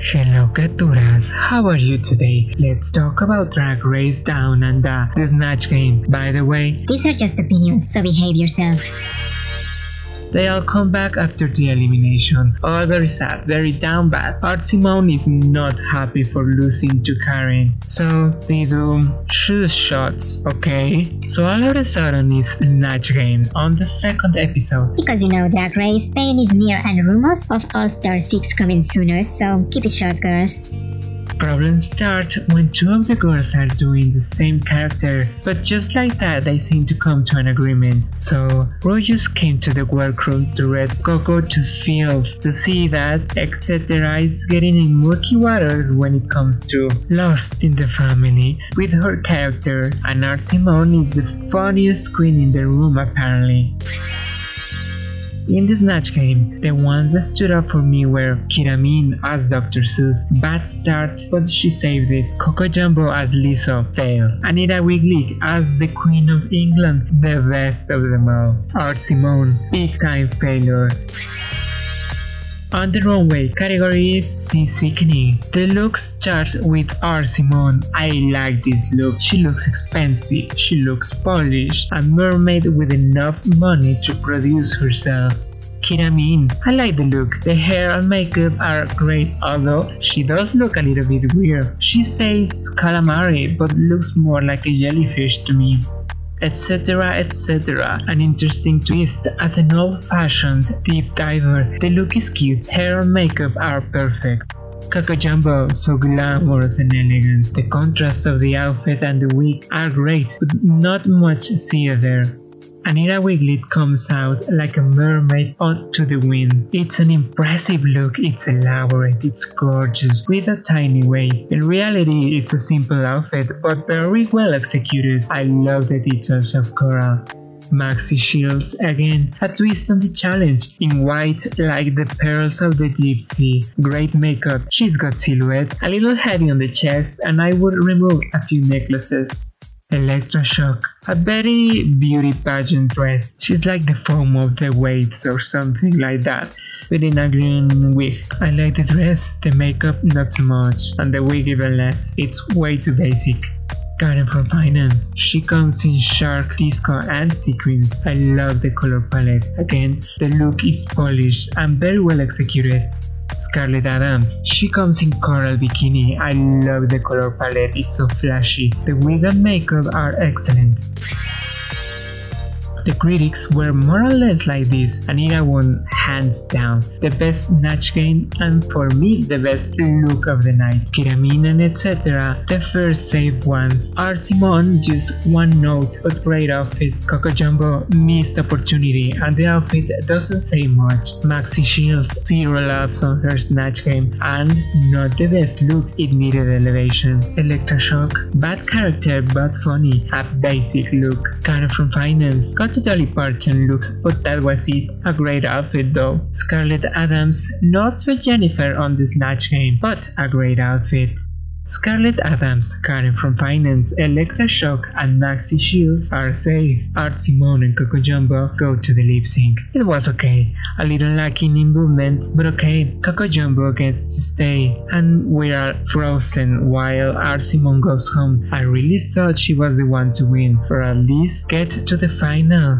Hello Caturas, how are you today? Let's talk about Drag Race Down Under, the Snatch Game. By the way, These are just opinions, so behave yourself. They all come back after the elimination. All very sad, very down bad. Art Simone is not happy for losing to Karen. So they do shoes shots, okay? So all of a sudden it's Snatch Game on the second episode. Because you know Drag Race Spain is near and rumors of All Star 6 coming sooner, so keep it short girls. Problems start when two of the girls are doing the same character, but just like that, they seem to come to an agreement. So, just came to the workroom to Red Coco to feel, to see that, etc. is getting in murky waters when it comes to Lost in the Family with her character, and Art Simone is the funniest queen in the room apparently. In the Snatch Game, the ones that stood up for me were Kita Mean as Dr. Seuss, bad start, but she saved it. Coco Jumbo as Lizzo, fail. Anita Wigl'it as the Queen of England, the best of them all. Art Simone, big time failure. On the runway, category is Seasickening. The look starts with Art Simone. I like this look. She looks expensive. She looks polished. A mermaid with enough money to produce herself. Kita Mean. I like the look. The hair and makeup are great, although she does look a little bit weird. She says calamari, but looks more like a jellyfish to me etc. etc. An interesting twist as an old fashioned deep diver. The look is cute, hair and makeup are perfect. Jumbo, so glamorous and elegant. The contrast of the outfit and the wig are great, but not much theater. Anita Wigl'it comes out like a mermaid onto the wind. It's an impressive look, it's elaborate, it's gorgeous, with a tiny waist. In reality, it's a simple outfit, but very well executed. I love the details of Cora. Maxi Shields again, a twist on the challenge, in white like the pearls of the deep sea. Great makeup, she's got silhouette, a little heavy on the chest, and I would remove a few necklaces. Elektra Shock, a very beauty pageant dress. She's like the foam of the waves or something like that, within a green wig. I like the dress, the makeup not so much, and the wig even less. It's way too basic. Karen from Finance. She comes in shark, disco, and sequins. I love the color palette. Again, the look is polished and very well executed. Scarlet Adams. She comes in coral bikini. I love the color palette, it's so flashy. The wig and makeup are excellent. The critics were more or less like this. Anita won hands down. The best snatch game and for me the best look of the night. Kita Mean and etc. The first safe ones. Art Simone just one note but great outfit. Coco Jumbo missed opportunity and the outfit doesn't say much. Maxi Shields zero laps on her snatch game and not the best look it needed elevation. Elektra Shock bad character but funny. A basic look. Karen from Finance got Parton look, but that was it. A great outfit though. Scarlet Adams, not so Jennifer on the Snatch game, but a great outfit. Scarlet Adams, Karen from Finance, Elektra Shock, and Maxi Shields are safe. Art Simone and Coco Jumbo go to the lip sync. It was okay, a little lacking in movement, but okay. Coco Jumbo gets to stay, and we are frozen while Art Simone goes home. I really thought she was the one to win, or at least get to the final.